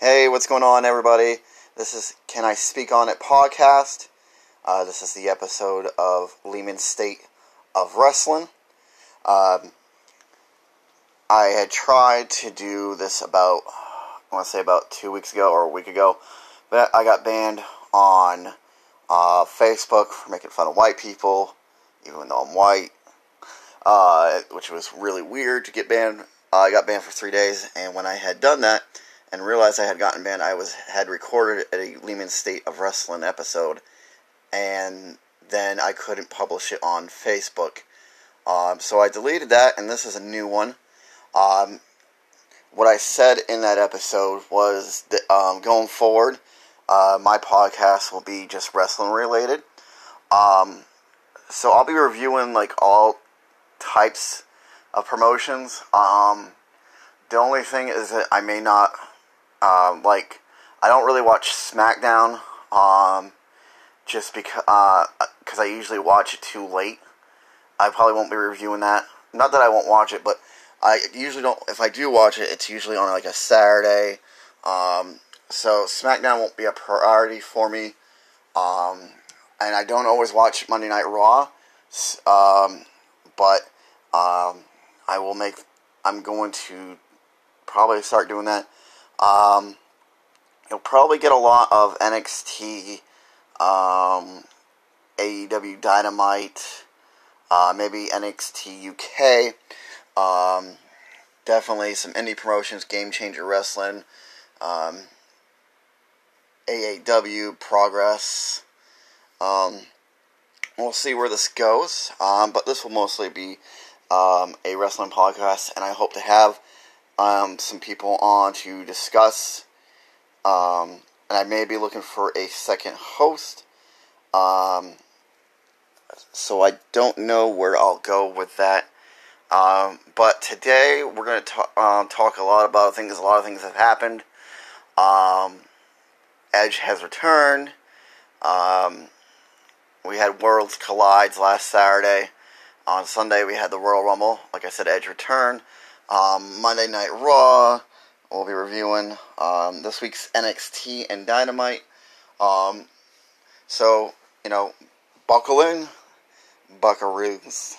Hey, what's going on, everybody? This is Can I Speak on It podcast. Uh, this is the episode of Lehman State of Wrestling. Um, I had tried to do this about, I want to say about two weeks ago or a week ago, but I got banned on uh, Facebook for making fun of white people, even though I'm white, uh, which was really weird to get banned. I got banned for three days, and when I had done that and realized I had gotten banned, I was had recorded a Lehman State of Wrestling episode, and then I couldn't publish it on Facebook. Um, so I deleted that, and this is a new one. Um, what I said in that episode was that um, going forward, uh, my podcast will be just wrestling related. Um, so I'll be reviewing like all types of promotions. Um, the only thing is that I may not um, like. I don't really watch SmackDown, um, just because uh, I usually watch it too late. I probably won't be reviewing that. Not that I won't watch it, but I usually don't. If I do watch it, it's usually on like a Saturday. Um, so SmackDown won't be a priority for me. Um, and I don't always watch Monday Night Raw. Um, but um, I will make. I'm going to probably start doing that. Um, you'll probably get a lot of NXT, um, AEW Dynamite, uh, maybe NXT UK. Um, definitely some indie promotions, Game Changer Wrestling, um, AAW Progress. Um, we'll see where this goes, um, but this will mostly be um, a wrestling podcast, and I hope to have um, some people on to discuss. Um, and I may be looking for a second host. Um, so I don't know where I'll go with that. Um, but today we're going to um, talk a lot about things. A lot of things have happened. Um, Edge has returned. Um, we had Worlds Collides last Saturday. On Sunday we had the Royal Rumble. Like I said, Edge returned. Um, Monday Night Raw. We'll be reviewing um, this week's NXT and Dynamite. so you know, buckle in, buckaroos.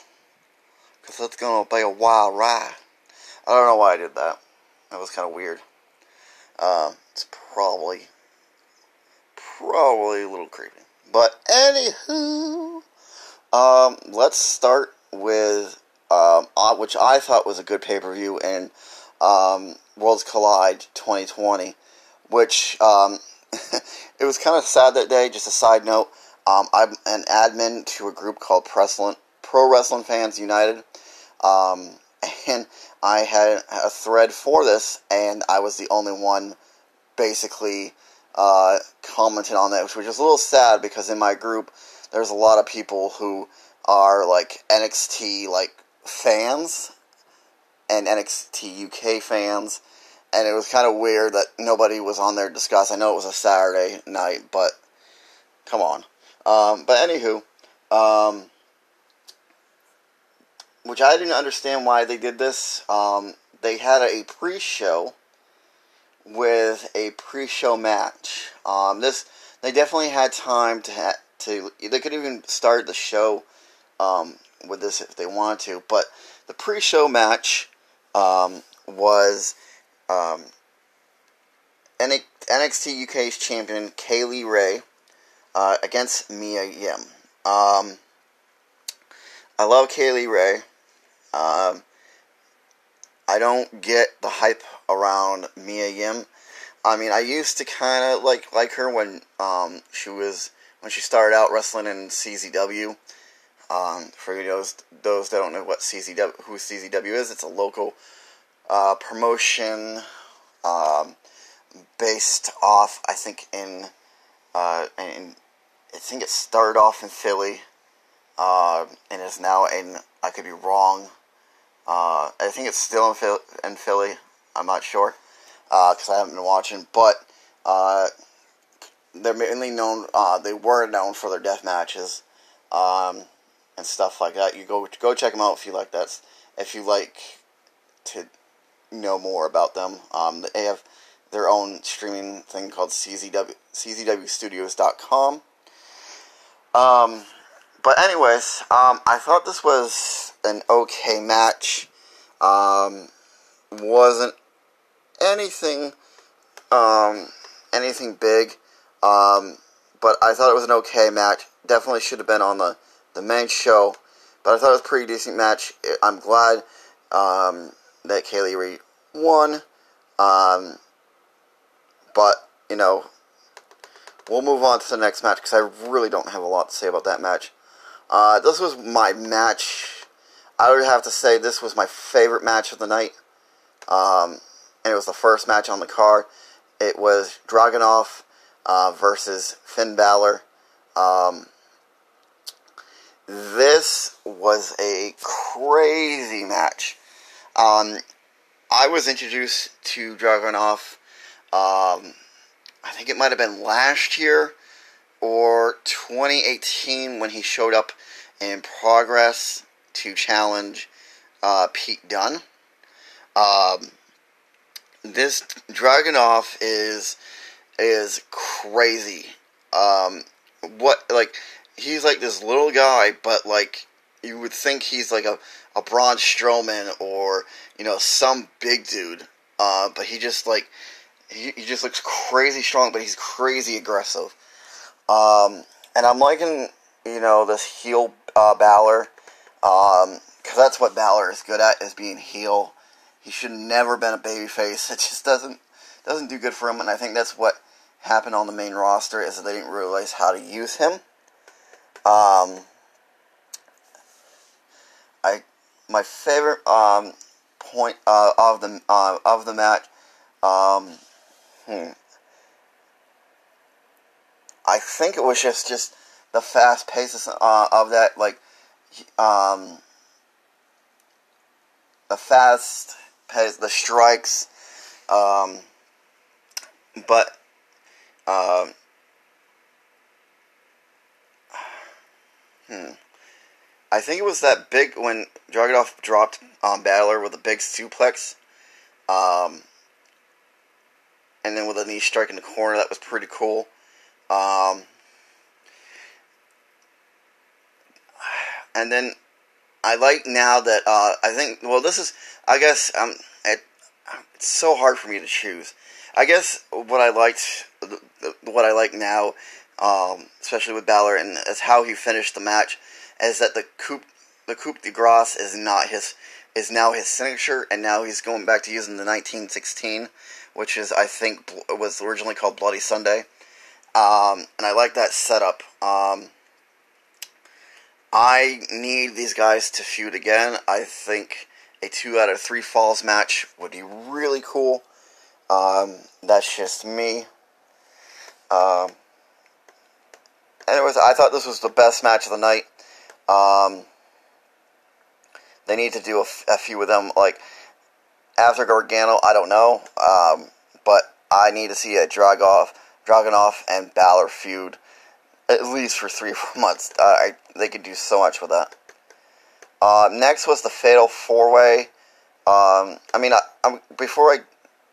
Because it's going to be a wild ride. I don't know why I did that. That was kind of weird. Uh, it's probably, probably a little creepy. But anywho, um, let's start with, um, which I thought was a good pay-per-view in um, Worlds Collide 2020, which um, it was kind of sad that day. Just a side note, um, I'm an admin to a group called Wrestling, Pro Wrestling Fans United. Um, and I had a thread for this, and I was the only one basically uh, commented on that, which was a little sad because in my group, there's a lot of people who are like NXT like fans and NXT UK fans, and it was kind of weird that nobody was on there to discuss. I know it was a Saturday night, but come on. Um, but anywho, um, which I didn't understand why they did this. Um, they had a pre-show with a pre-show match. Um, this they definitely had time to ha- to they could even start the show um, with this if they wanted to, but the pre-show match um, was um, NXT UK's champion Kay Lee Ray uh, against Mia Yim. Um, I love Kay Lee Ray. Um, I don't get the hype around Mia Yim. I mean, I used to kind of like like her when um, she was when she started out wrestling in CZW. Um, for those those that don't know what CZW who CZW is, it's a local uh, promotion um, based off, I think in uh, in I think it started off in Philly uh, and is now in I could be wrong uh, I think it's still in. In Philly. I'm not sure because uh, I haven't been watching, but uh, they're mainly known. They were known for their death matches um, and stuff like that. You go go check them out if you like that. If you like to know more about them, um, they have their own streaming thing called CZW, CZWstudios.com. Um, but anyways, um, I thought this was an okay match. Um, wasn't anything, um, anything big. Um, but I thought it was an okay match. Definitely should have been on the, the main show. But I thought it was a pretty decent match. I'm glad um, that Kay Lee Ray won. Um, but, you know, we'll move on to the next match because I really don't have a lot to say about that match. Uh, this was my match. I would have to say this was my favorite match of the night. Um, and it was the first match on the card. It was Dragunov uh, versus Finn Balor. Um, this was a crazy match. Um, I was introduced to Dragunov, um, I think it might have been last year or 2018 when he showed up in Progress to challenge uh, Pete Dunne. Um, this Dragunov is is crazy. Um, what like he's like this little guy, but like you would think he's like a a Braun Strowman or you know some big dude. Uh, but he just like he, he just looks crazy strong, but he's crazy aggressive. Um, and I'm liking you know this heel uh, Balor because um, that's what Balor is good at is being heel. He should never been a babyface. It just doesn't doesn't do good for him, and I think that's what happened on the main roster is that they didn't realize how to use him. Um, I my favorite um, point uh, of the uh, of the match. Um, hmm. I think it was just just the fast pace uh, of that, like um, the fast pace, the strikes. Um, but um, hmm. I think it was that big when Dragunov dropped um, Battler with a big suplex, um, and then with a knee strike in the corner. That was pretty cool. Um, and then I like now that uh, I think well this is I guess um it, it's so hard for me to choose. I guess what I liked what I like now, um, especially with Balor, and is how he finished the match, is that the coup the coup de grace is not his is now his signature, and now he's going back to using the 1916, which is I think was originally called Bloody Sunday, um, and I like that setup. Um, I need these guys to feud again. I think a two out of three falls match would be really cool. Um, that's just me. Um, anyways, I thought this was the best match of the night. Um, they need to do a, few of them. Like after Gargano, I don't know, um, but I need to see a Dragoff, Dragunov and Balor feud at least for three or four months. Uh, I, they could do so much with that. Uh, next was the Fatal Four Way. Um, I mean, I, before I,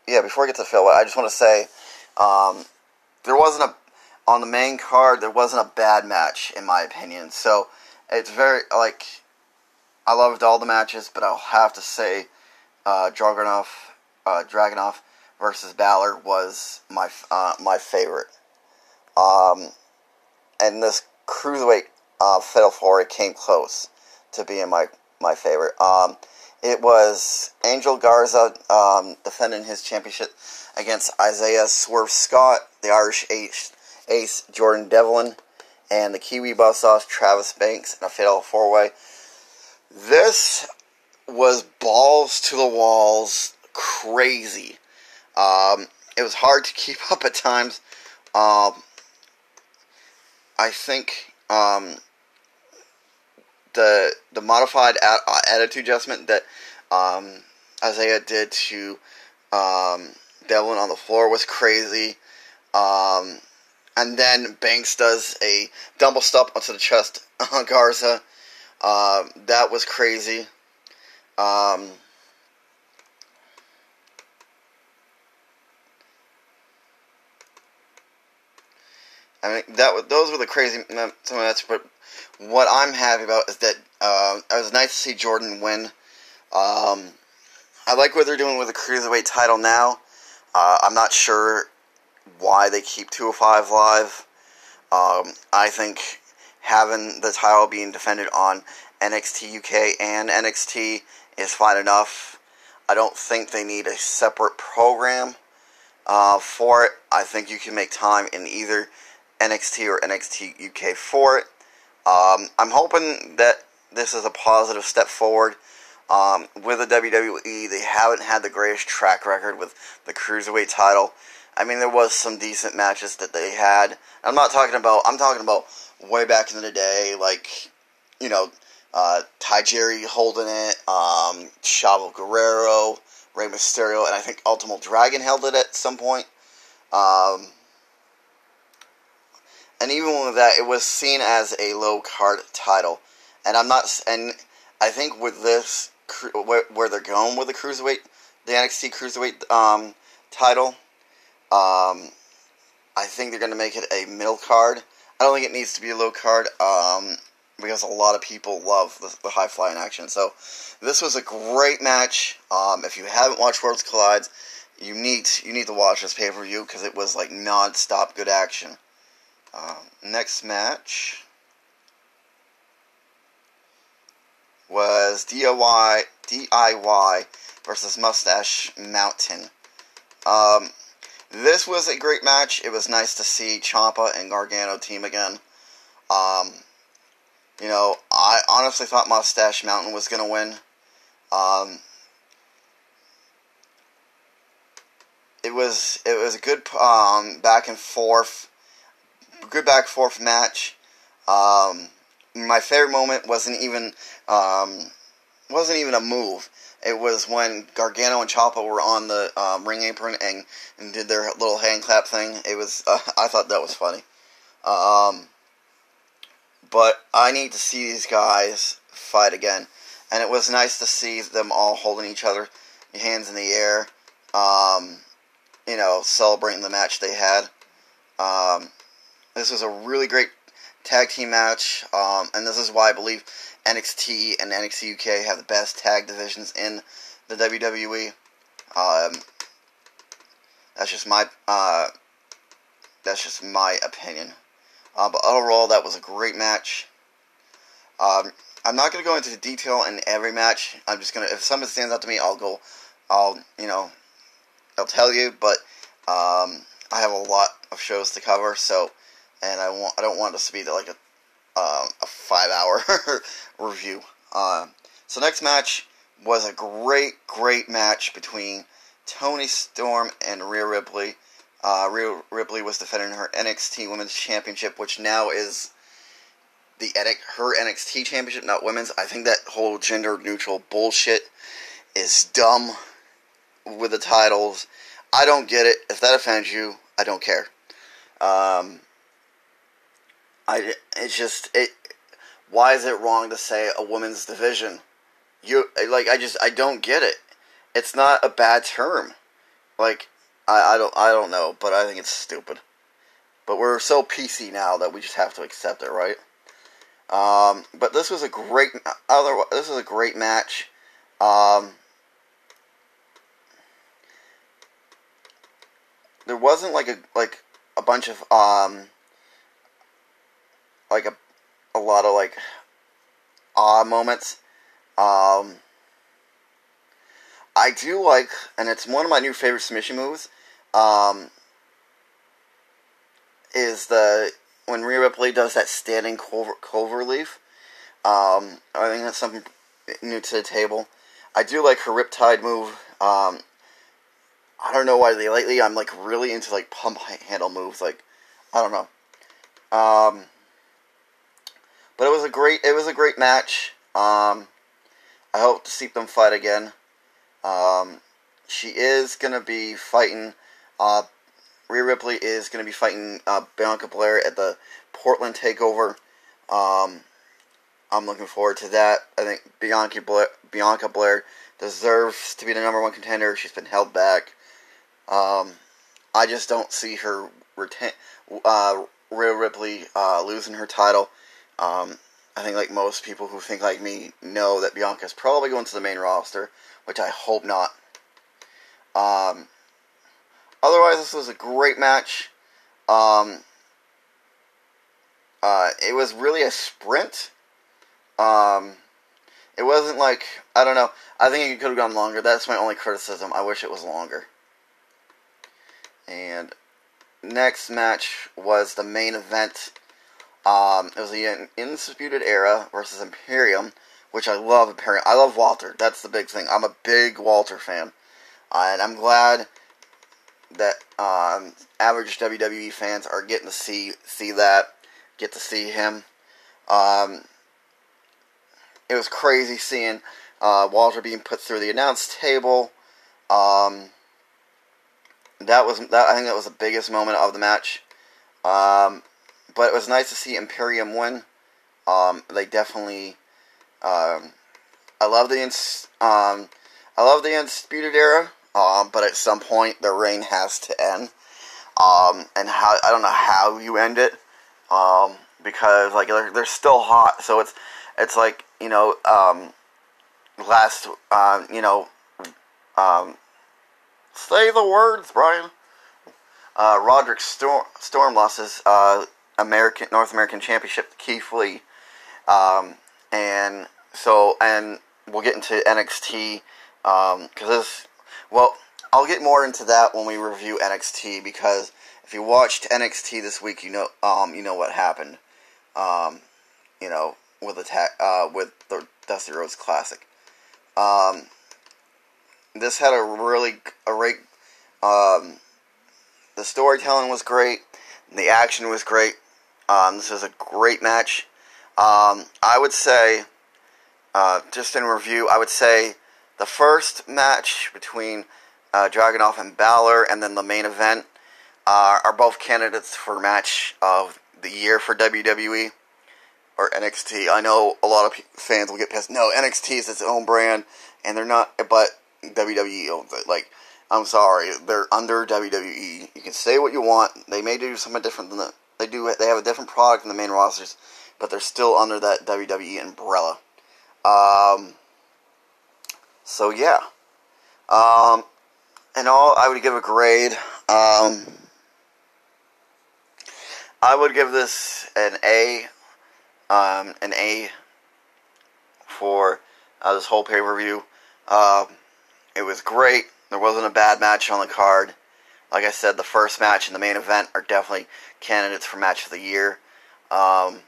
yeah, before I get to Fatal I just want to say, um, there wasn't a on the main card. There wasn't a bad match in my opinion. So it's very like I loved all the matches, but I'll have to say, uh, Dragunov, uh, Dragunov versus Balor was my uh, my favorite. Um, and this cruiserweight uh, Fatal Four came close to being my my favorite. Um, it was Angel Garza um, defending his championship against Isaiah Swerve Scott, the Irish ace, ace Jordan Devlin, and the Kiwi Buzzsaw Travis Banks in a fatal four way. This was balls to the walls, crazy. Um, it was hard to keep up at times. Um, I think um, the the modified attitude adjustment that um, Isaiah did to um, Devlin on the floor was crazy. Um, and then Banks does a double stop onto the chest on Garza. Uh, that was crazy. Um, I mean, that those were the crazy some that's but what I'm happy about is that uh, it was nice to see Jordan win. Um, I like what they're doing with the cruiserweight title now. Uh, I'm not sure why they keep 205 live. Um, I think having the title being defended on NXT UK and NXT is fine enough. I don't think they need a separate program uh, for it. I think you can make time in either NXT or NXT UK for it. Um, I'm hoping that this is a positive step forward. Um, with the WWE, they haven't had the greatest track record with the cruiserweight title. I mean, there was some decent matches that they had. I'm not talking about. I'm talking about way back in the day, like you know, uh, Tajiri holding it, um, Chavo Guerrero, Rey Mysterio, and I think Ultimo Dragon held it at some point. Um, and even with that, it was seen as a low card title. And I'm not, and I think with this, where they're going with the cruiserweight, the NXT cruiserweight um, title, um, I think they're going to make it a middle card. I don't think it needs to be a low card um, because a lot of people love the, the high flying action. So this was a great match. Um, if you haven't watched Worlds Collide, you need you need to watch this pay per view because it was like non stop good action. Um, next match was DIY DIY versus Mustache Mountain. Um, this was a great match. It was nice to see Ciampa and Gargano team again. Um, you know, I honestly thought Mustache Mountain was going to win. Um, it was it was a good um, back and forth good back and forth match. Um, my favorite moment wasn't even um, wasn't even a move. It was when Gargano and Ciampa were on the um, ring apron and, and did their little hand clap thing. It was uh, I thought that was funny. Um, but I need to see these guys fight again, and it was nice to see them all holding each other, hands in the air. Um, you know, celebrating the match they had. Um, this was a really great tag team match, um, and this is why I believe NXT and NXT UK have the best tag divisions in the WWE. Um, that's just my uh, that's just my opinion. Uh, but overall, that was a great match. Um, I'm not going to go into detail in every match. I'm just going to, if something stands out to me, I'll go, I'll, you know, I'll tell you. But um, I have a lot of shows to cover, so and I want I don't want this to be like a uh, a five hour review. Uh, so next match was a great great match between Toni Storm and Rhea Ripley. Uh, Rhea Ripley was defending her NXT Women's Championship, which now is the her NXT Championship, not women's. I think that whole gender neutral bullshit is dumb with the titles. I don't get it. If that offends you, I don't care. Um, I it's just it. Why is it wrong to say a woman's division? You like I just I don't get it. It's not a bad term. Like I, I don't I don't know, but I think it's stupid. But we're so PC now that we just have to accept it, right? Um, but this was a great other. This was a great match. Um, there wasn't like a like a bunch of um, like a a lot of like awe moments. Um, I do like, and it's one of my new favorite submission moves. Um, is the when Rhea Ripley does that standing clover leaf. Um, I think that's something new to the table. I do like her Riptide move. Um, I don't know why lately. I'm like really into like pump handle moves. Like I don't know. Um, but it was a great it was a great match. Um, I hope to see them fight again. Um, she is gonna be fighting. Uh, Rhea Ripley is gonna be fighting uh, Bianca Blair at the Portland Takeover. Um, I'm looking forward to that. I think Bianca Blair, Bianca Belair deserves to be the number one contender. She's been held back. Um, I just don't see her retain, uh, Rhea Ripley uh, losing her title. Um, I think, like most people who think like me, know that Bianca's probably going to the main roster, which I hope not. Um, otherwise, this was a great match. Um, uh, it was really a sprint. Um, it wasn't like I don't know. I think it could have gone longer. That's my only criticism. I wish it was longer. And next match was the main event. Um, it was the Undisputed Era versus Imperium, which I love Imperium. I love Walter. That's the big thing. I'm a big Walter fan. Uh, and I'm glad that um, average WWE fans are getting to see see that, get to see him. Um, it was crazy seeing uh, Walter being put through the announce table. Um, that was that. I think that was the biggest moment of the match. Um, but it was nice to see Imperium win. Um, they definitely. Um, I love the ins- um, I love the undisputed era. Um, but at some point the reign has to end. Um, and how I don't know how you end it. Um, because like they're, they're still hot, so it's it's like you know um, last uh, you know um, say the words, Brian. Uh, Roderick Strong, Strong lost his uh, American North American Championship Keith Lee, um, and so and we'll get into NXT because um, this well I'll get more into that when we review NXT because if you watched NXT this week, you know um, you know what happened, um, you know with attack uh, with the Dusty Rhodes Classic. Um, this had a really a great um, the storytelling was great. The action was great. Um, this is a great match. Um, I would say, uh, just in review, I would say the first match between uh, Dragunov and Balor, and then the main event, uh, are both candidates for match of the year for WWE or NXT. I know a lot of fans will get pissed. No, NXT is its own brand, and they're not. But WWE owns it. Like I'm sorry, they're under WWE. You can say what you want. They may do something different than the they do. They have a different product in the main rosters, but they're still under that WWE umbrella. Um. So yeah. Um. And all, I would give a grade. Um. I would give this an A. Um, an A for uh, this whole pay per view. Um, it was great. There wasn't a bad match on the card. Like I said, the first match and the main event are definitely candidates for match of the year. Um,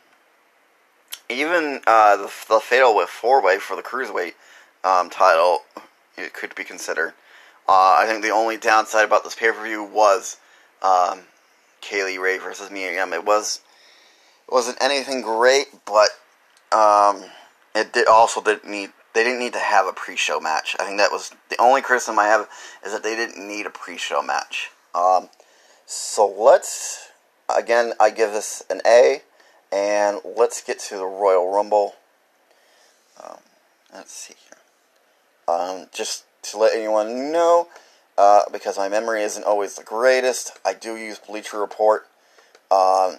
even uh, the, the fatal with four way for the cruiserweight um, title it could be considered. Uh, I think the only downside about this pay per view was um, Kay Lee Ray versus Mia Yim. It was it wasn't anything great, but um, it did also didn't need they didn't need to have a pre-show match. I think that was the only criticism I have is that they didn't need a pre-show match. Um, so let's again, I give this an A, and let's get to the Royal Rumble. Um, let's see here. Um, just to let anyone know, uh, because my memory isn't always the greatest, I do use Bleacher Report um,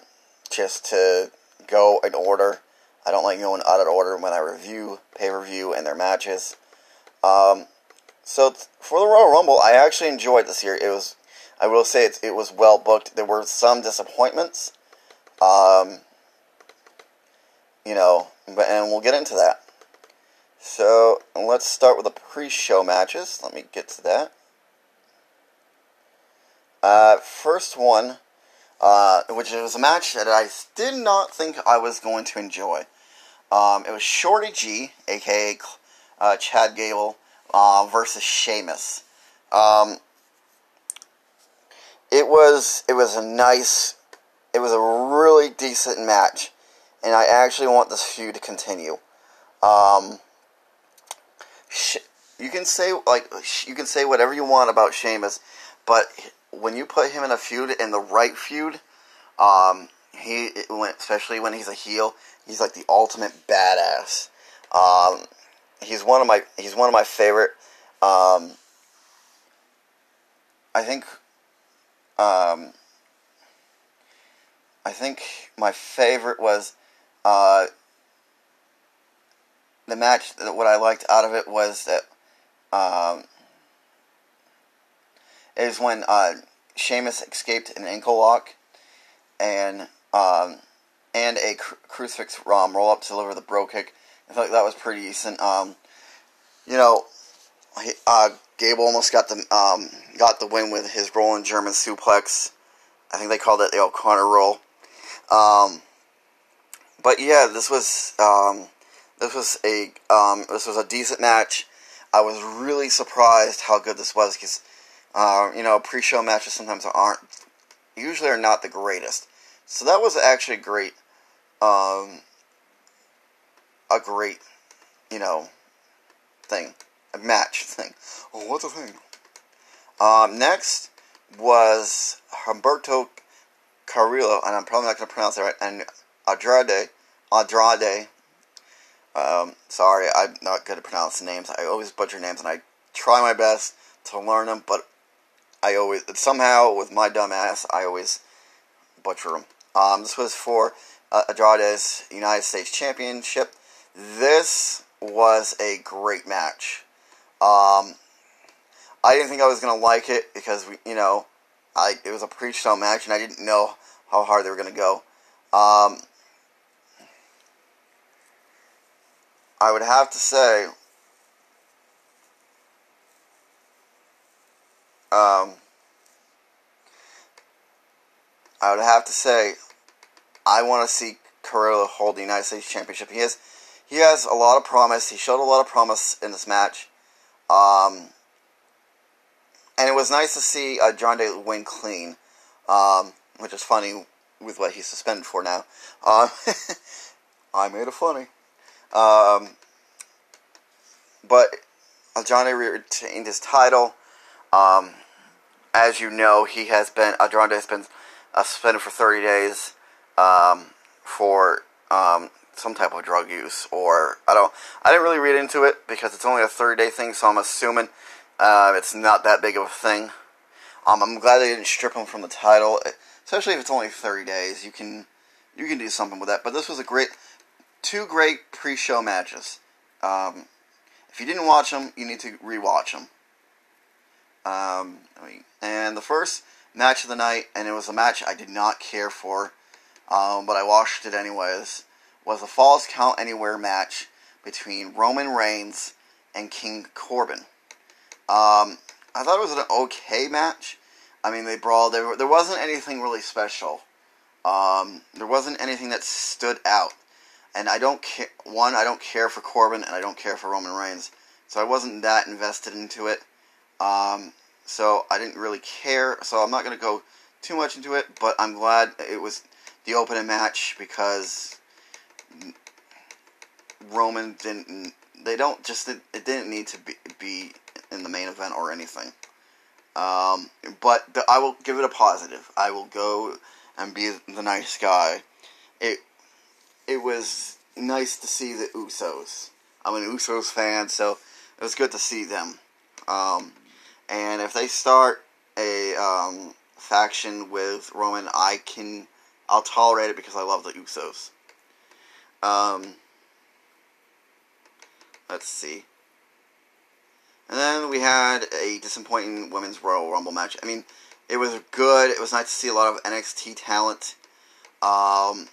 just to go in order. I don't like going out of order when I review pay per view and their matches. Um, so for the Royal Rumble, I actually enjoyed this year. It was, I will say, it, it was well booked. There were some disappointments, um, you know, but and we'll get into that. So let's start with the pre-show matches. Let me get to that. Uh, first one uh, which was a match that I did not think I was going to enjoy. Um, it was Shorty G, aka uh, Chad Gable, uh, versus Sheamus. Um, it was it was a nice, it was a really decent match, and I actually want this feud to continue. Um, you can say like you can say whatever you want about Sheamus, but when you put him in a feud in the right feud, um, he especially when he's a heel, he's like the ultimate badass. Um, he's one of my he's one of my favorite. Um, I think. Um, I think my favorite was uh, the match. That what I liked out of it was that um, is when uh, Sheamus escaped an ankle lock and um, and a cru- crucifix um, roll up to deliver the bro kick. I feel like that was pretty decent. Um, you know, he, uh, Gable almost got the um, got the win with his rolling German suplex. I think they called it the O'Connor roll. Um, but yeah, this was um, this was a this was a decent match. I was really surprised how good this was because uh, you know pre-show matches sometimes aren't usually are not the greatest. So that was actually great. Um, a great, you know, thing, a match thing. Oh, what's a thing? Um, next was Humberto Carrillo, and I'm probably not going to pronounce it right, and Andrade, Andrade. Um, sorry, I'm not good at pronouncing names. I always butcher names, and I try my best to learn them, but I always somehow with my dumb ass, I always butcher them. Um, this was for uh, Andrade's United States Championship. This was a great match. Um, I didn't think I was gonna like it because we, you know, I it was a pre-show match and I didn't know how hard they were gonna go. Um, I would have to say, um, I would have to say, I want to see Carrillo hold the United States Championship. He has, he has a lot of promise. He showed a lot of promise in this match. Um, and it was nice to see uh, John Day win clean, um, which is funny with what he's suspended for now. Um, I made it funny. Um, but Andrade retained his title. Um, as you know, he has been Andrade has been uh, suspended for 30 days um, for um, some type of drug use, or I don't. I didn't really read into it because it's only a 30 day thing, so I'm assuming uh, it's not that big of a thing. Um, I'm glad they didn't strip him from the title, especially if it's only 30 days. You can you can do something with that. But this was a great, two great pre-show matches. Um, if you didn't watch them, you need to rewatch them. Um, I mean, and the first match of the night, and it was a match I did not care for, um, but I watched it anyways, was a Falls Count Anywhere match between Roman Reigns and King Corbin. Um, I thought it was an okay match. I mean, they brawled. There, there wasn't anything really special. Um, there wasn't anything that stood out. And I don't care. One, I don't care for Corbin, and I don't care for Roman Reigns. So I wasn't that invested into it. Um, so I didn't really care. So I'm not going to go too much into it, but I'm glad it was the opening match because Roman didn't. They don't just. It, didn't need to be, be in the main event or anything. Um, but the, I will give it a positive. I will go and be the nice guy. It it was nice to see the Usos. I'm an Usos fan, so it was good to see them. Um, and if they start a um, faction with Roman, I can I'll tolerate it because I love the Usos. Um, let's see. And then we had a disappointing women's Royal Rumble match. I mean, it was good. It was nice to see a lot of NXT talent. Um,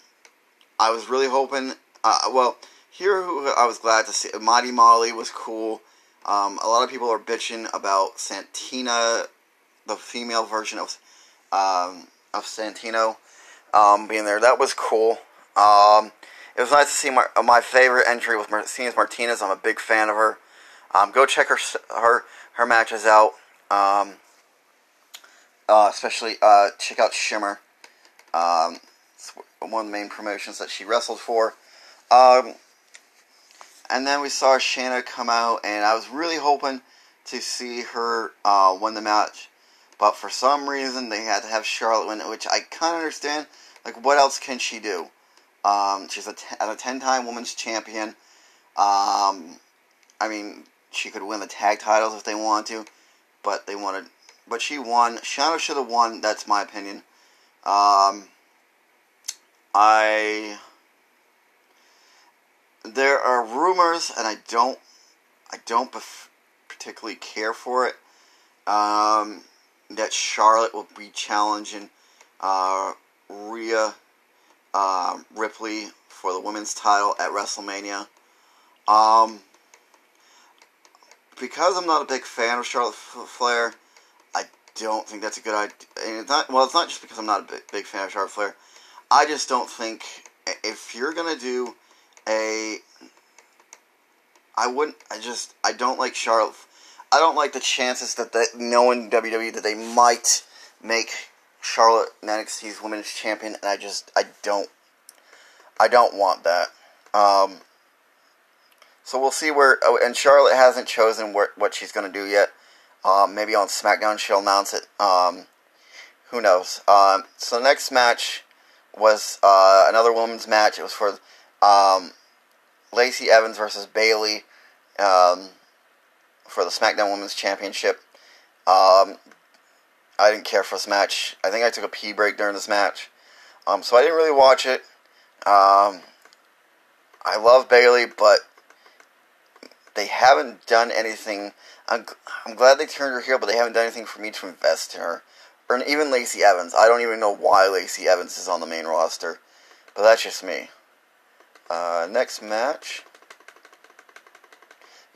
I was really hoping. Uh, well, here I was glad to see. Mighty Molly was cool. Um, a lot of people are bitching about Santina, the female version of um, of Santino um, being there. That was cool. Um, it was nice to see my my favorite entry was Mercedes Martinez. I'm a big fan of her. Um, go check her her her matches out. Um, uh, especially uh, check out Shimmer. One of the main promotions that she wrestled for. Um, and then we saw Shayna come out, and I was really hoping to see her uh, win the match. But for some reason, they had to have Charlotte win, which I kind of understand. Like, what else can she do? Um, she's a, t- a 10 time women's champion. Um, I mean, she could win the tag titles if they want to, but they wanted. But she won. Shayna should have won. That's my opinion. Um, I there are rumors, and I don't, I don't bef- particularly care for it. Um, that Charlotte will be challenging uh, Rhea uh, Ripley for the women's title at WrestleMania. Um, because I'm not a big fan of Charlotte Flair, I don't think that's a good idea. And it's not, well, it's not just because I'm not a big, big fan of Charlotte Flair. I just don't think if you're gonna do a, I wouldn't. I just I don't like Charlotte. I don't like the chances that they, knowing WWE that they might make Charlotte NXT's Women's Champion, and I just I don't I don't want that. Um, so we'll see where. Oh, and Charlotte hasn't chosen where, what she's going to do yet. Um, maybe on SmackDown she'll announce it. Um, who knows? Um, so the next match was uh, another women's match. It was for um, Lacey Evans versus Bayley um, for the SmackDown Women's Championship. Um, I didn't care for this match. I think I took a pee break during this match, um, so I didn't really watch it. Um, I love Bayley, but they haven't done anything. I'm, I'm glad they turned her heel, but they haven't done anything for me to invest in her. Or even Lacey Evans. I don't even know why Lacey Evans is on the main roster, but that's just me. Uh, next match.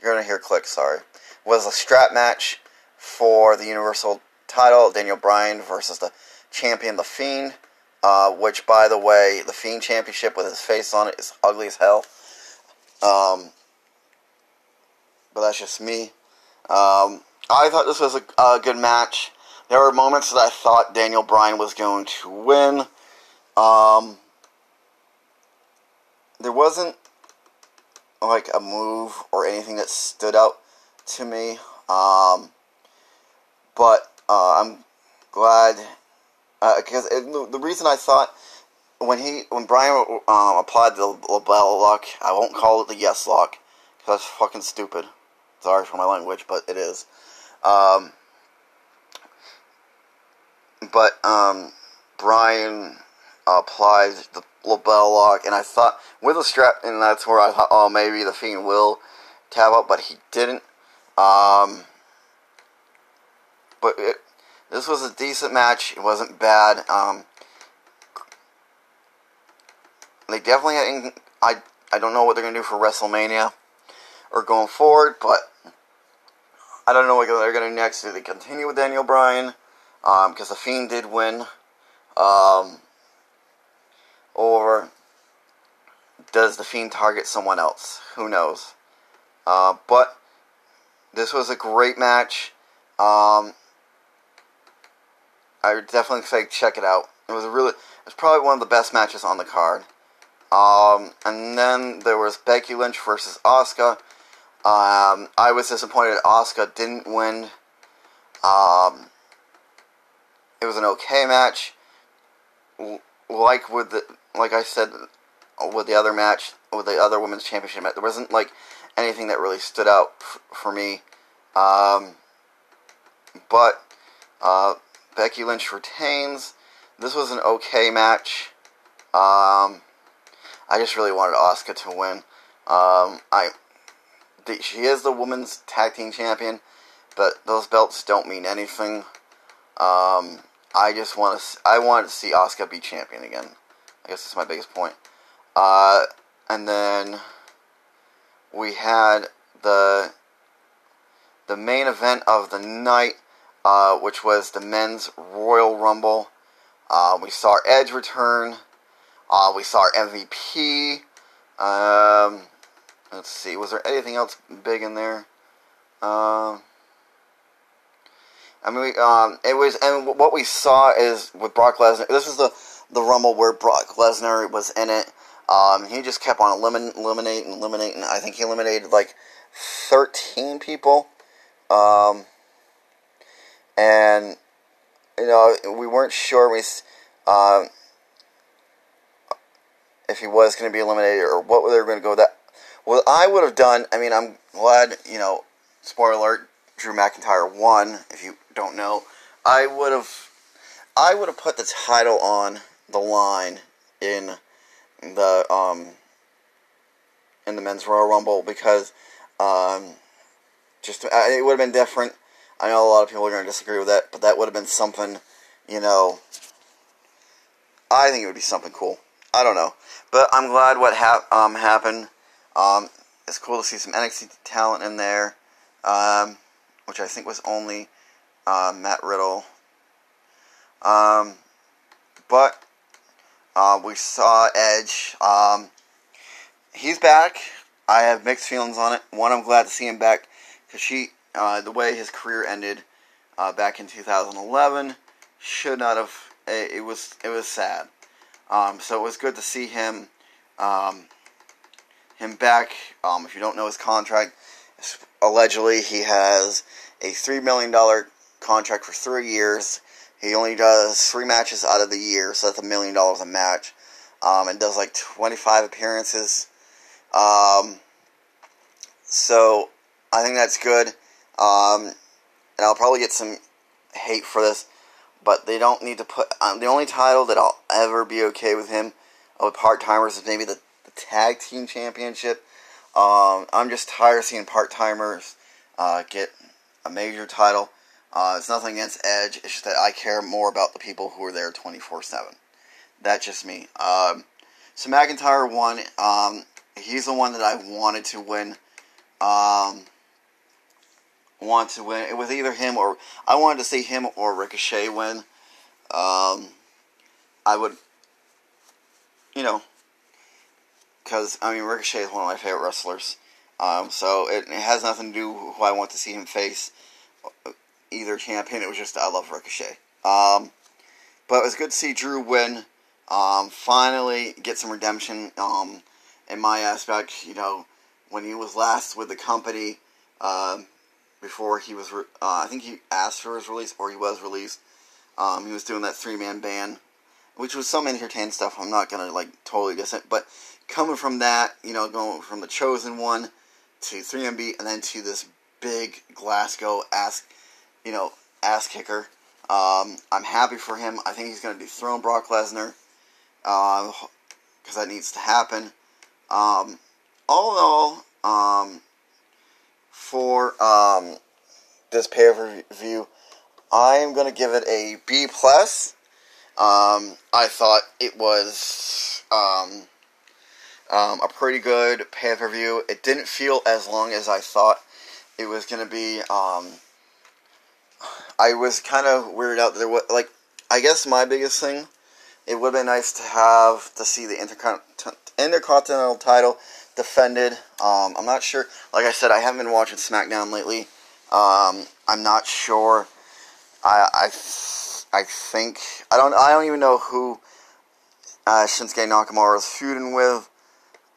You're gonna hear click. Sorry. Was a strap match for the Universal title. Daniel Bryan versus the champion, The Fiend. Uh, which, by the way, the Fiend Championship with his face on it is ugly as hell. Um, but that's just me. Um, I thought this was a, a, good match. There were moments that I thought Daniel Bryan was going to win. Um, there wasn't like a move or anything that stood out to me. Um, but uh, I'm glad because uh, the reason I thought when he when Bryan um, applied the LeBell lock, I won't call it the yes lock because that's fucking stupid. Sorry for my language, but it is. Um, but um, Bryan applied the LeBell lock, and I thought with a strap, and that's where I thought, oh, maybe the Fiend will tap out, but he didn't. Um, but it, this was a decent match. It wasn't bad. Um, they definitely. Had, I I don't know what they're gonna do for WrestleMania or going forward, but I don't know what they're gonna do next. Do they continue with Daniel Bryan? Because um, the Fiend did win. Um, or does the Fiend target someone else? Who knows? Uh, but this was a great match. Um, I would definitely say check it out. It was really, it was probably one of the best matches on the card. Um, and then there was Becky Lynch versus Asuka. Um, I was disappointed Asuka didn't win. Um, it was an okay match. Like with the like I said with the other match, with the other women's championship match, there wasn't like anything that really stood out f- for me. Um, but uh, Becky Lynch retains. This was an okay match. Um, I just really wanted Asuka to win. Um, I the, she is the women's tag team champion, but those belts don't mean anything. Um, I just want to. I wanted to see Asuka be champion again. I guess that's my biggest point. Uh, and then we had the the main event of the night, uh, which was the men's Royal Rumble. Uh, we saw Edge return. Uh, we saw MVP. Um, let's see, was there anything else big in there? Uh, I mean, um, it was, and what we saw is with Brock Lesnar. This was the the Rumble where Brock Lesnar was in it. Um, he just kept on elimin- eliminating, eliminating. I think he eliminated like 13 people. Um, and, you know, we weren't sure we, uh, if he was going to be eliminated or what they were going to go that. What I would have done, I mean, I'm glad, you know, spoiler alert, Drew McIntyre won, if you don't know. I would have, I would have put the title on the line in the um, in the men's Royal Rumble because um, just uh, it would have been different. I know a lot of people are going to disagree with that, but that would have been something, you know. I think it would be something cool. I don't know, but I'm glad what ha- um, happened. Um, it's cool to see some NXT talent in there, um, which I think was only uh, Matt Riddle. Um, but uh, we saw Edge. Um, he's back. I have mixed feelings on it. One, I'm glad to see him back because she, uh, the way his career ended uh, back in 2011, should not have. It, it was it was sad. Um, so it was good to see him um, him back. Um, if you don't know his contract, allegedly he has a three million dollar contract for three years. He only does three matches out of the year, so that's a million dollars a match. Um, and does like 25 appearances. Um, so I think that's good. Um, and I'll probably get some hate for this, but they don't need to put. Um, the only title that I'll ever be okay with him with part timers is maybe the, the tag team championship. Um, I'm just tired of seeing part timers uh, get a major title. Uh, it's nothing against Edge. It's just that I care more about the people who are there 24 7. That's just me. Um, so McIntyre won. Um, he's the one that I wanted to win. Um, want to win. It was either him or I wanted to see him or Ricochet win. Um, I would, you know, because I mean Ricochet is one of my favorite wrestlers. Um, so it, it, has nothing to do who I want to see him face either campaign. It was just I love Ricochet. Um, but it was good to see Drew win. Um, finally get some redemption. Um, in my aspect, you know, when he was last with the company, um, before he was, re- uh, I think he asked for his release or he was released. Um, he was doing that three man band, which was some entertaining stuff. I'm not gonna like totally diss it, but coming from that, you know, going from the chosen one to 3MB and then to this big Glasgow ass, you know, ass kicker. Um, I'm happy for him. I think he's going to dethrone Brock Lesnar because uh, that needs to happen. Um, all in all, um, for um, this pay per view, I am going to give it a B plus. Um, I thought it was um, um, a pretty good pay per view. It didn't feel as long as I thought it was going to be. I was kind of weirded out. There was like, I guess my biggest thing. It would have been nice to have to see the Intercontinental Intercontinental title defended. Um, I'm not sure. Like I said, I haven't been watching SmackDown lately. Um, I'm not sure. I, I, I think I don't. I don't even know who uh, Shinsuke Nakamura is feuding with.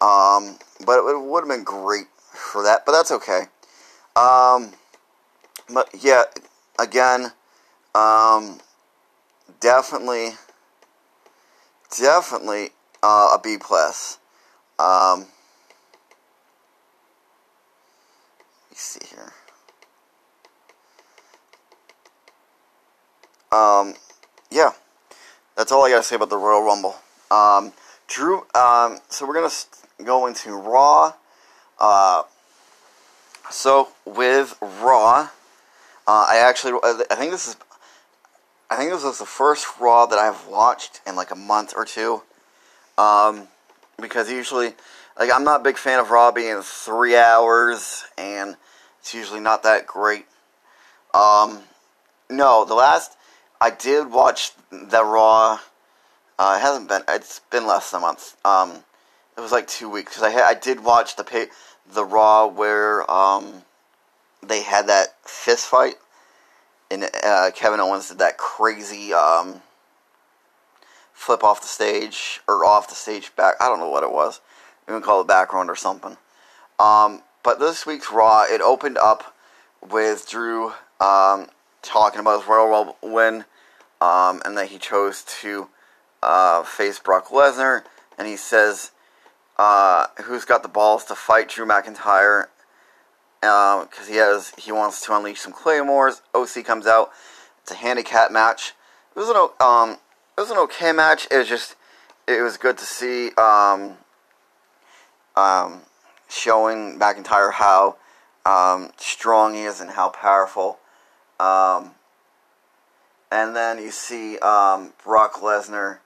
Um, but it would have been great for that. But that's okay. Um, but yeah, again, um, definitely, definitely uh, a B plus. Um, let me see here. Um, yeah, that's all I gotta say about the Royal Rumble. Um, Drew. Um, so we're gonna go into Raw. Uh, so with Raw, uh, I actually I think this is I think this was the first Raw that I've watched in like a month or two. Um, because usually, like, I'm not a big fan of Raw being three hours, and it's usually not that great. Um, no, the last I did watch the Raw. Uh, it hasn't been. It's been less than a month. Um, it was like two weeks because I I did watch the pay the Raw where um they had that fist fight and uh, Kevin Owens did that crazy um flip off the stage or off the stage back. I don't know what it was. You can call it background or something. Um, but this week's Raw, it opened up with Drew um, talking about his Royal Rumble win, um, and that he chose to uh, face Brock Lesnar, and he says, uh, "Who's got the balls to fight Drew McIntyre?" Because um, he has, he wants to unleash some claymores. OC comes out. It's a handicap match. It was an um, it was an okay match. It was just it was good to see um, um, showing McIntyre how um, strong he is and how powerful. Um, and then you see um, Brock Lesnar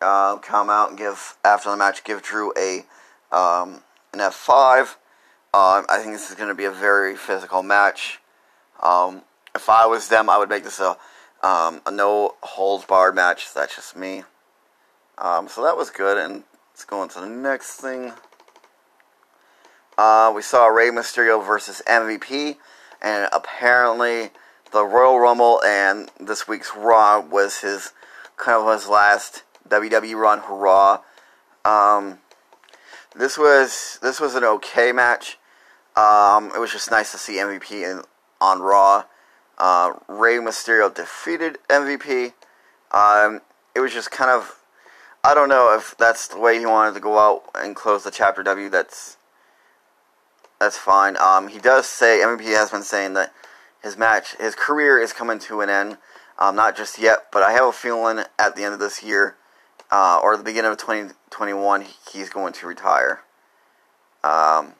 uh, come out and give after the match give Drew a um, an F five. Um, I think this is going to be a very physical match. Um, if I was them, I would make this a um, a no holds barred match. That's just me. Um, so that was good, and let's go on to the next thing. Uh, we saw Rey Mysterio versus MVP, and apparently the Royal Rumble and this week's Raw was his kind of his last WWE run. Hurrah! Um, this was this was an okay match. Um, it was just nice to see MVP in, on Raw. Uh, Rey Mysterio defeated MVP. Um, it was just kind of I don't know if that's the way he wanted to go out and close the chapter W. That's that's fine. Um, he does say MVP has been saying that his match, his career is coming to an end. Um, not just yet, but I have a feeling at the end of this year uh, or the beginning of 2021, he's going to retire. Um,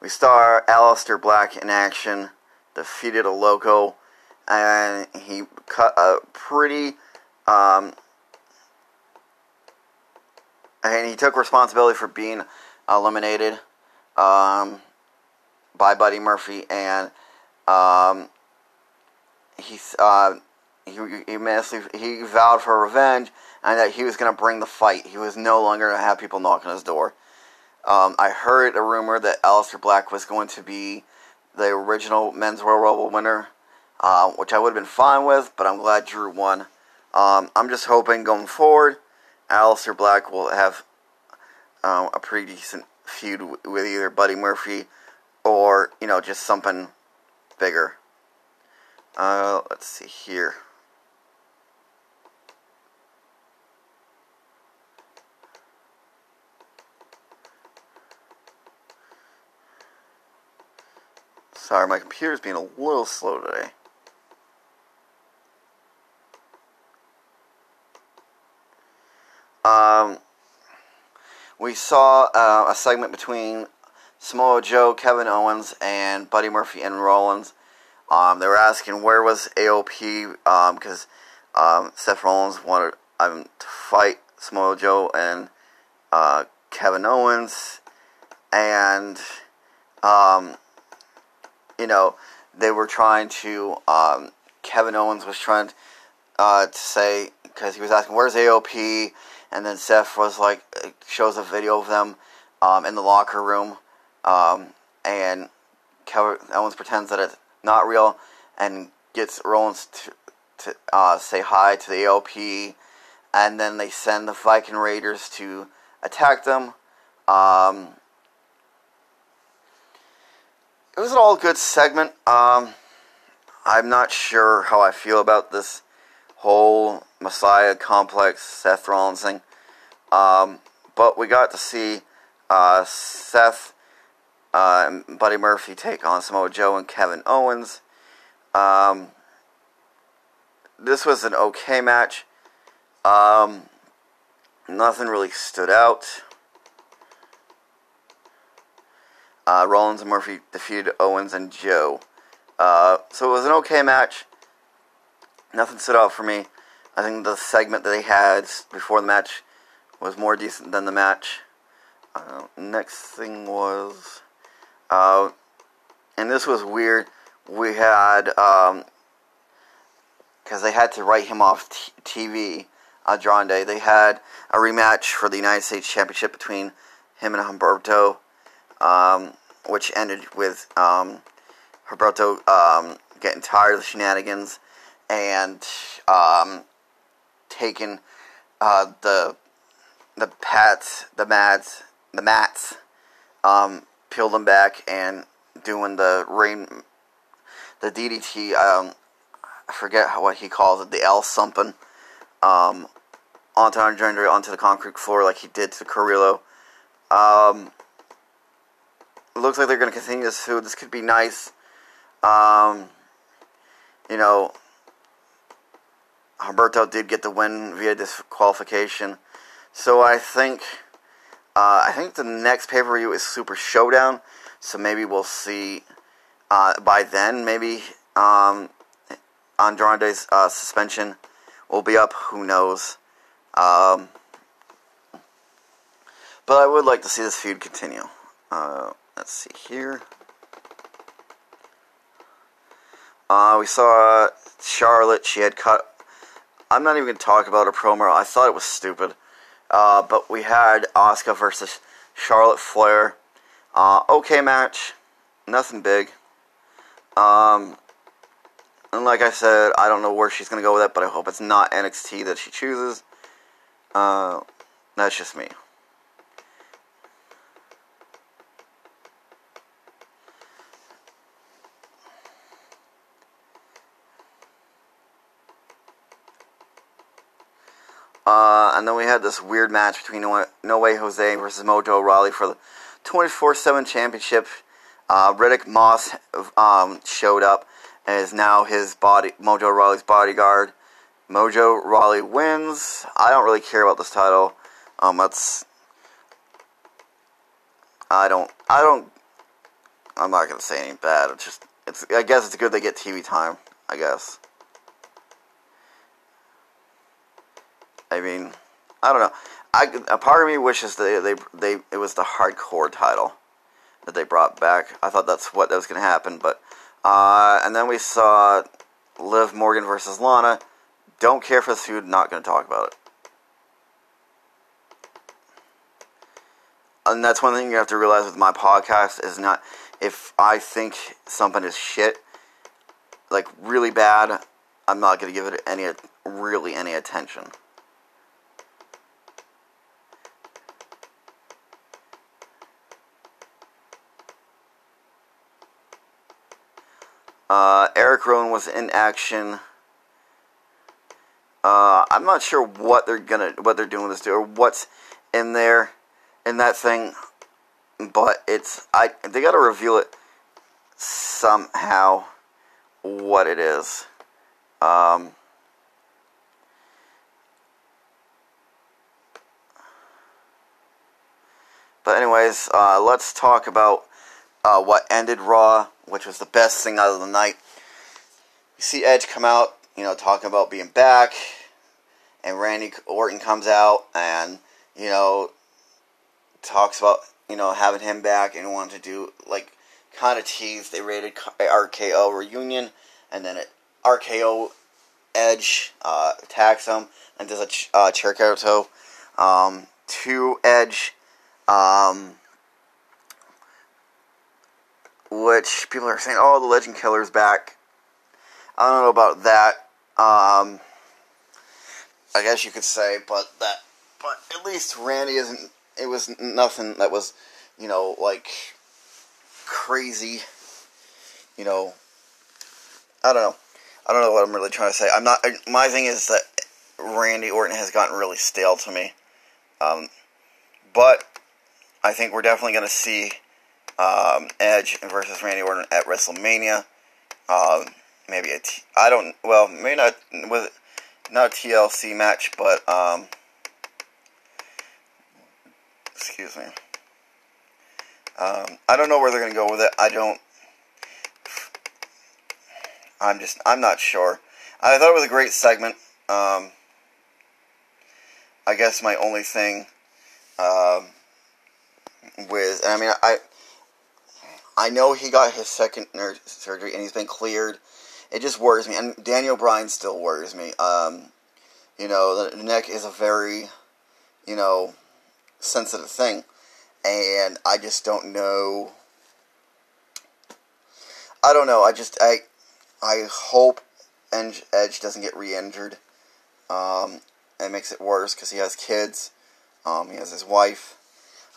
we saw Aleister Black in action, defeated a loco, and he cut a pretty. Um, and he took responsibility for being eliminated um, by Buddy Murphy, and um, he uh, he he, he vowed for revenge, and that he was going to bring the fight. He was no longer going to have people knocking on his door. Um, I heard a rumor that Aleister Black was going to be the original Men's Royal Rumble winner, uh, which I would have been fine with, but I'm glad Drew won. Um, I'm just hoping going forward, Aleister Black will have um, a pretty decent feud with either Buddy Murphy or, you know, just something bigger. Uh, let's see here. Sorry, my computer's being a little slow today. Um, we saw uh, a segment between Samoa Joe, Kevin Owens, and Buddy Murphy and Rollins. Um, they were asking where was AOP because um, um, Seth Rollins wanted um, to fight Samoa Joe and uh, Kevin Owens, and um, you know, they were trying to. Um, Kevin Owens was trying uh, to say because he was asking where's AOP, and then Seth was like shows a video of them um, in the locker room, um, and Kevin Owens pretends that it's not real and gets Rollins to to uh, say hi to the AOP, and then they send the Viking Raiders to attack them. Um, it was an all good segment. Um, I'm not sure how I feel about this whole Messiah complex Seth Rollins thing. Um, but we got to see uh, Seth uh, and Buddy Murphy take on Samoa Joe and Kevin Owens. Um, this was an okay match. Um, nothing really stood out. Uh, Rollins and Murphy defeated Owens and Joe. Uh, so it was an okay match. Nothing stood out for me. I think the segment that they had before the match was more decent than the match. Uh, next thing was, uh, and this was weird. We had because um, they had to write him off t- TV. Andrade. They had a rematch for the United States Championship between him and Humberto um, which ended with um, Humberto um, getting tired of the shenanigans and um, taking uh, the the pats, the mats, the mats, um, peeled them back and doing the rain, the DDT. Um, I forget what he calls it, the L something, um, onto Andre onto the concrete floor like he did to Carrillo. Um, looks like they're going to continue this food. This could be nice. Um, you know, Humberto did get the win via disqualification. So I think uh, I think the next pay per view is Super Showdown. So maybe we'll see uh, by then. Maybe um, Andrade's uh, suspension will be up. Who knows? Um, but I would like to see this feud continue. Let's see here. Uh, we saw Charlotte. She had cut. I'm not even going to talk about her promo. I thought it was stupid. Uh, but we had Asuka versus Charlotte Flair. Uh, okay match. Nothing big. Um, and like I said, I don't know where she's going to go with it, but I hope it's not NXT that she chooses. Uh, that's just me. Uh, and then we had this weird match between No Way Jose versus Mojo Rawley for the 24 7 championship. Uh, Riddick Moss um, showed up and is now his body, Mojo Rawley's bodyguard. Mojo Rawley wins. I don't really care about this title. Um, that's. I don't. I don't. I'm not gonna say anything bad. It's just. It's. I guess it's good they get TV time. I guess. I mean, I don't know. I a part of me wishes they they they it was the hardcore title that they brought back. I thought that's what that was going to happen, but uh, and then we saw Liv Morgan versus Lana. Don't care for this feud. Not going to talk about it. And that's one thing you have to realize with my podcast is not if I think something is shit, like really bad, I'm not going to give it any really any attention. Uh, Eric Rowan was in action. Uh, I'm not sure what they're gonna, what they're doing with this, or what's in there, in that thing. But it's, I, they gotta reveal it somehow, what it is. Um, but anyways, uh, let's talk about uh, what ended Raw which was the best thing out of the night. You see Edge come out, you know, talking about being back, and Randy Orton comes out and, you know, talks about, you know, having him back and wanting to do, like, kind of tease they rated RKO reunion, and then it, RKO Edge uh, attacks him and does a ch- uh, chair toe um, to Edge. Um, which people are saying, "Oh, the Legend Killer's back." I don't know about that. Um, I guess you could say, but that, but at least Randy isn't. It was nothing that was, you know, like crazy. You know, I don't know. I don't know what I'm really trying to say. I'm not. My thing is that Randy Orton has gotten really stale to me. Um, but I think we're definitely going to see um, Edge versus Randy Orton at WrestleMania. Um, maybe a T- I don't well maybe not with not a TLC match, but um, excuse me. Um, I don't know where they're gonna go with it. I don't. I'm just I'm not sure. I thought it was a great segment. Um, I guess my only thing um, with I mean I I know he got his second surgery and he's been cleared. It just worries me, and Daniel Bryan still worries me. Um, you know, the neck is a very, you know, sensitive thing, and I just don't know. I don't know. I just I I hope Edge doesn't get re-injured. Um, it makes it worse because he has kids. Um, he has his wife.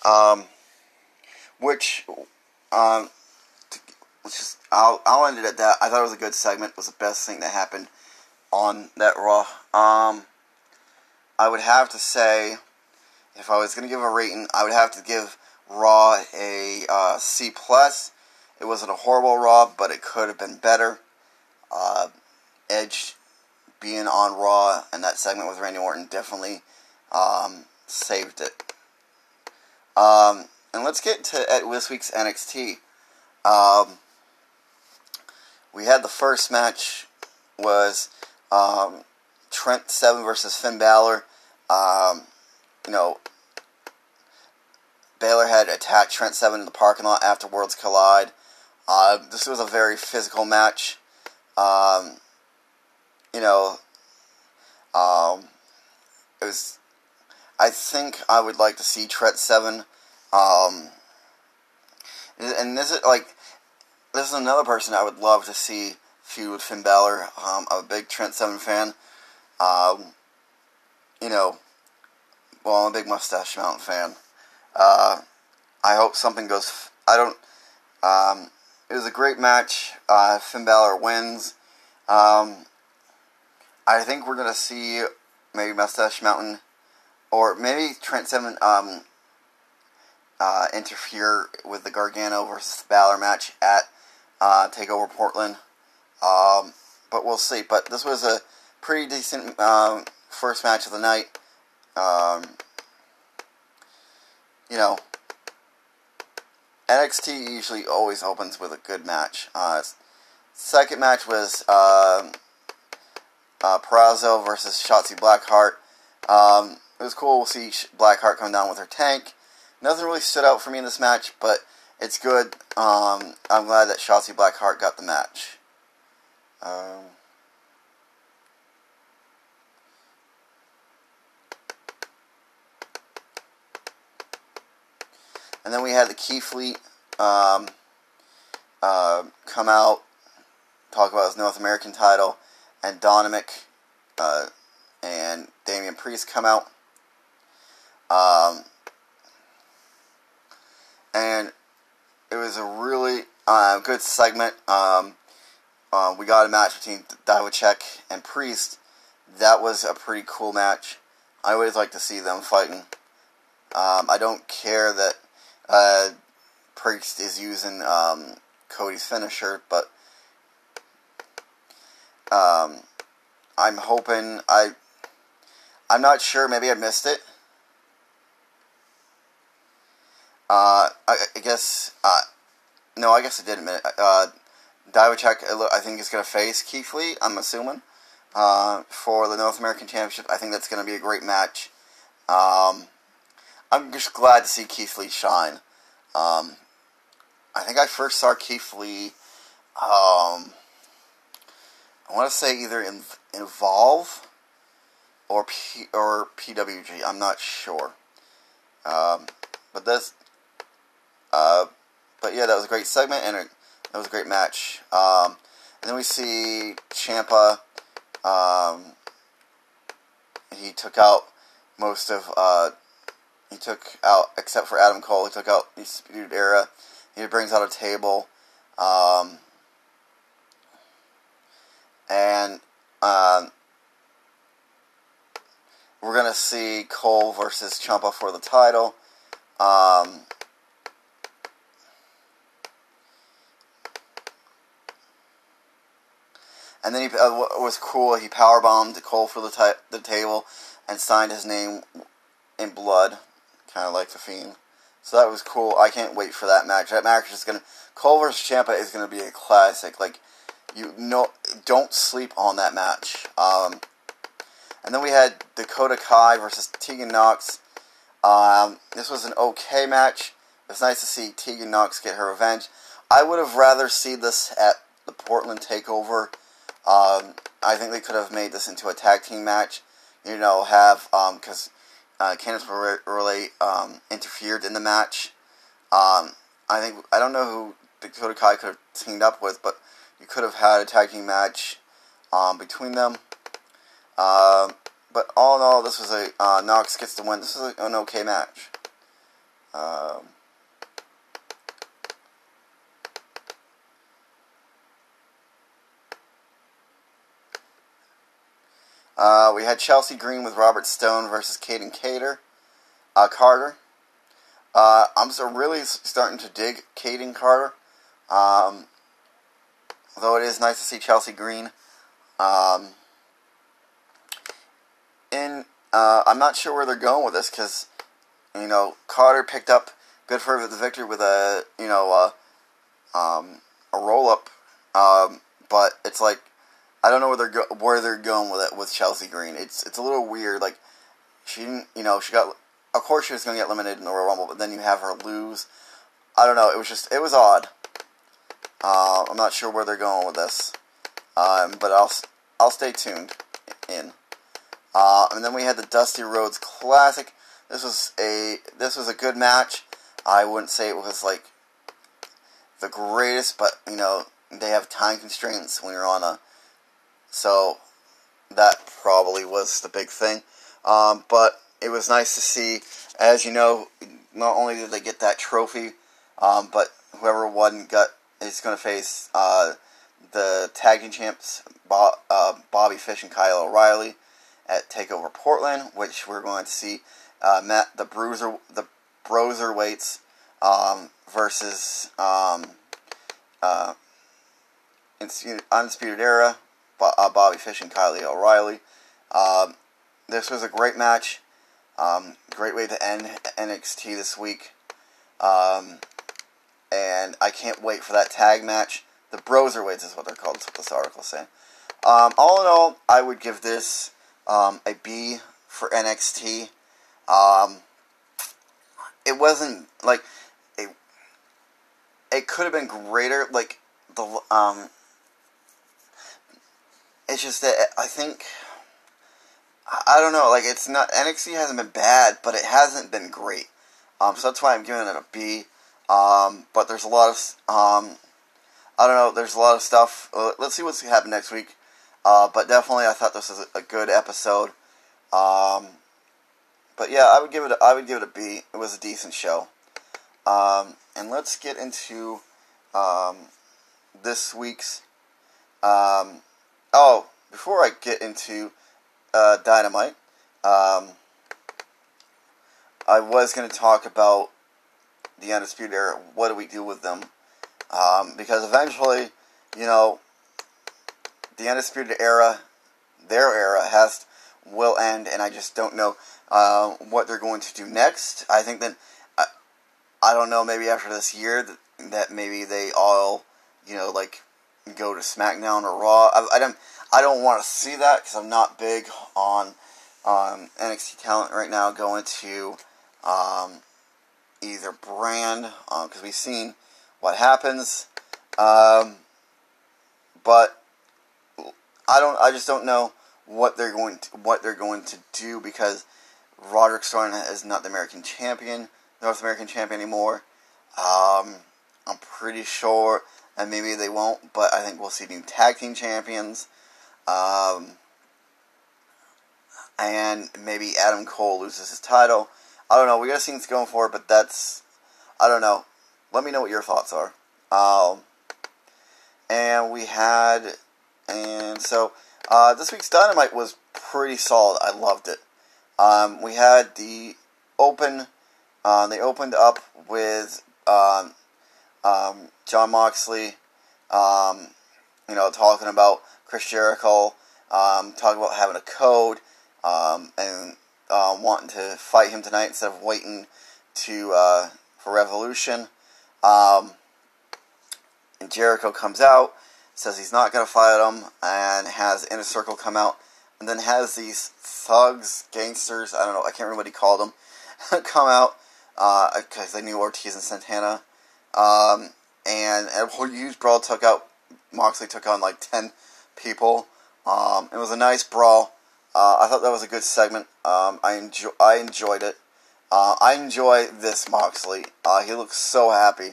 Um, which um, let's just I'll I'll end it at that. I thought it was a good segment. It was the best thing that happened on that Raw. Um, I would have to say, if I was going to give a rating, I would have to give Raw a uh, C plus. It wasn't a horrible Raw, but it could have been better. Uh, Edge being on Raw and that segment with Randy Orton definitely um, saved it. Um, and let's get to at this week's NXT. Um, we had the first match was um, Trent Seven versus Finn Balor. Um, you know, Balor had attacked Trent Seven in the parking lot after Worlds Collide. Uh, this was a very physical match. Um, you know, um, it was. I think I would like to see Trent Seven. Um, and this is like, this is another person I would love to see feud with Finn Balor. Um, I'm a big Trent Seven fan. Um, you know, well, I'm a big Mustache Mountain fan. Uh, I hope something goes. I don't. Um, it was a great match. Uh, Finn Balor wins. Um, I think we're gonna see maybe Mustache Mountain, or maybe Trent Seven um, uh, interfere with the Gargano versus Balor match at uh, Takeover Portland. Um, but we'll see. But this was a pretty decent um, first match of the night. Um, you know, NXT usually always opens with a good match. Uh, second match was uh, uh, Purrazzo versus Shotzi Blackheart. Um, it was cool to see Blackheart come down with her tank. Nothing really stood out for me in this match, but it's good. Um, I'm glad that Shotzi Blackheart got the match. Um, and then we had the Keith Lee um, uh, come out, talk about his North American title, and Dynamic uh, and Damian Priest come out. And it was a really uh, good segment. Um, uh, we got a match between Dijakovic and Priest. That was a pretty cool match. I always like to see them fighting. Um, I don't care that uh, Priest is using um, Cody's finisher, but um, I'm hoping I. I'm not sure. Maybe I missed it. Uh, I, I guess. Uh, no, I guess I did admit it. Uh, Dijakovic, I think, is going to face Keith Lee, I'm assuming, uh, for the North American Championship. I think that's going to be a great match. Um, I'm just glad to see Keith Lee shine. Um, I think I first saw Keith Lee, um, I want to say either in Evolve or P, or PWG. I'm not sure. Um, but that's, uh, but yeah, that was a great segment and it, that was a great match. Um, and then we see Ciampa. Um, he took out most of uh, he took out, except for Adam Cole, he took out the Disputed Era. He brings out a table. Um, and um, we're going to see Cole versus Ciampa for the title. Um, and then he uh, was cool. He power bombed Cole for the, the table and signed his name in blood kind of like the Fiend. So that was cool. I can't wait for that match. That match is gonna Cole versus Ciampa is gonna be a classic. Like you know, don't sleep on that match. Um, and then we had Dakota Kai versus Tegan Nox. Um, this was an okay match. It's nice to see Tegan Nox get her revenge. I would have rather seen this at the Portland Takeover. Um, I think they could have made this into a tag team match. You know, have because um, uh, Candice LeRae um, interfered in the match. Um, I think I don't know who Dakota Kai could have teamed up with, but you could have had a tag team match um, between them. Uh, but all in all, this was a uh, Nox gets the win. This is an okay match. Uh, we had Chelsea Green with Robert Stone versus Kayden Cater, uh, Carter. Uh, I'm so really starting to dig Kayden Carter. Um, although it is nice to see Chelsea Green. Um, in uh, I'm not sure where they're going with this because you know Carter picked up good for the victory with a you know uh, um, a roll up, um, but it's like I don't know where they're go- where they're going with it with Chelsea Green. It's it's a little weird. Like she didn't you know she got of course she was going to get eliminated in the Royal Rumble, but then you have her lose. I don't know. It was just it was odd. Uh, I'm not sure where they're going with this, um, but I'll I'll stay tuned in. Uh, and then we had the Dusty Rhodes Classic. This was a this was a good match. I wouldn't say it was like the greatest, but you know they have time constraints when you're on a. So that probably was the big thing. Um, but it was nice to see, as you know, not only did they get that trophy, um, but whoever won got is going to face uh, the tag team champs Bob, uh, Bobby Fish and Kyle O'Reilly at Takeover Portland, which we're going to see uh, Matt the Bruiser the Broserweights um, versus um, uh, Undisputed Era, Bobby Fish and Kyle O'Reilly. Um, this was a great match. Um, great way to end NXT this week. Um, and I can't wait for that tag match. The Broserweights is what they're called. That's what this article is saying. Um, all in all, I would give this um, a B for NXT. Um, it wasn't like it. It could have been greater. Like the um, it's just that I think I don't know. Like it's not NXT hasn't been bad, but it hasn't been great. Um, so that's why I'm giving it a B. Um, but there's a lot of um, I don't know. There's a lot of stuff. Uh, let's see what's happen next week. Uh, but definitely, I thought this was a, good episode. Um, but yeah, I would give it. A, I would give it a B. It was a decent show. Um, and let's get into um, this week's. Oh, before I get into uh, Dynamite, um, I was going to talk about the Undisputed Era. What do we do with them? Um, because eventually, you know, the Undisputed Era, their era, has will end, and I just don't know uh, what they're going to do next. I think that I, I don't know. Maybe after this year, that, that maybe they all, you know, like go to SmackDown or Raw. I, I don't. I don't want to see that because I'm not big on um, NXT talent right now going to um, either brand because um, we've seen what happens. Um, but I don't. I just don't know what they're going to what they're going to do because Roderick Strong is not the American champion, North American champion anymore. Um, I'm pretty sure, and maybe they won't, but I think we'll see new tag team champions. Um, and maybe Adam Cole loses his title. I don't know. We gotta see what's going for, but that's I don't know. Let me know what your thoughts are. Um, and we had, and so uh, this week's Dynamite was pretty solid. I loved it. Um, we had the open. Uh, they opened up with um, um, Jon Moxley. Um, you know, talking about Chris Jericho. Um, talking about having a code um, and uh, wanting to fight him tonight instead of waiting to uh, for Revolution. Um, and Jericho comes out, says he's not going to fight him, and has Inner Circle come out, and then has these thugs, gangsters, I don't know, I can't remember what he called them, come out, because uh, they knew Ortiz and Santana. Um, and, a whole huge brawl took out, Moxley took on like 10 people. Um, it was a nice brawl. Uh, I thought that was a good segment. Um, I enjoy, I enjoyed it. Uh, I enjoy this Moxley. Uh, he looks so happy,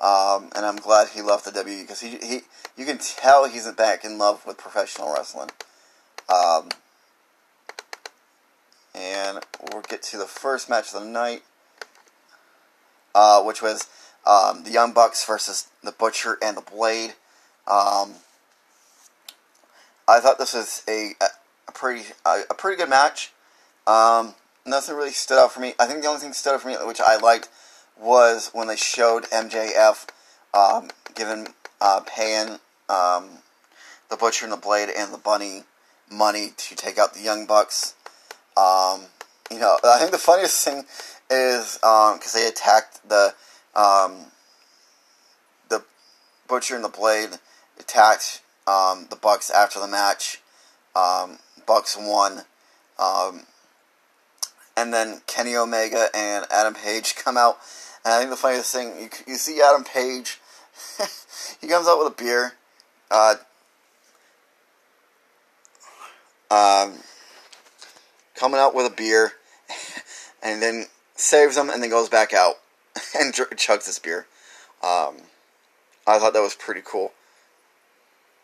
um, and I'm glad he left the WWE because he, he you can tell he's back in love with professional wrestling. Um, and we'll get to the first match of the night, uh, which was um, the Young Bucks versus the Butcher and the Blade. Um, I thought this was a, a pretty a, a pretty good match. Um, nothing really stood out for me. I think the only thing that stood out for me, which I liked, was when they showed MJF um, giving uh, paying um, the Butcher and the Blade and the Bunny money to take out the Young Bucks. Um, you know, I think the funniest thing is because they attacked the um, the Butcher and the Blade attacked um, the Bucks after the match. Um, Bucks won. Um, and then Kenny Omega and Adam Page come out. And I think the funniest thing, you, you see Adam Page, he comes out with a beer. Uh, um, coming out with a beer, and then saves them, and then goes back out and chugs this beer. Um, I thought that was pretty cool.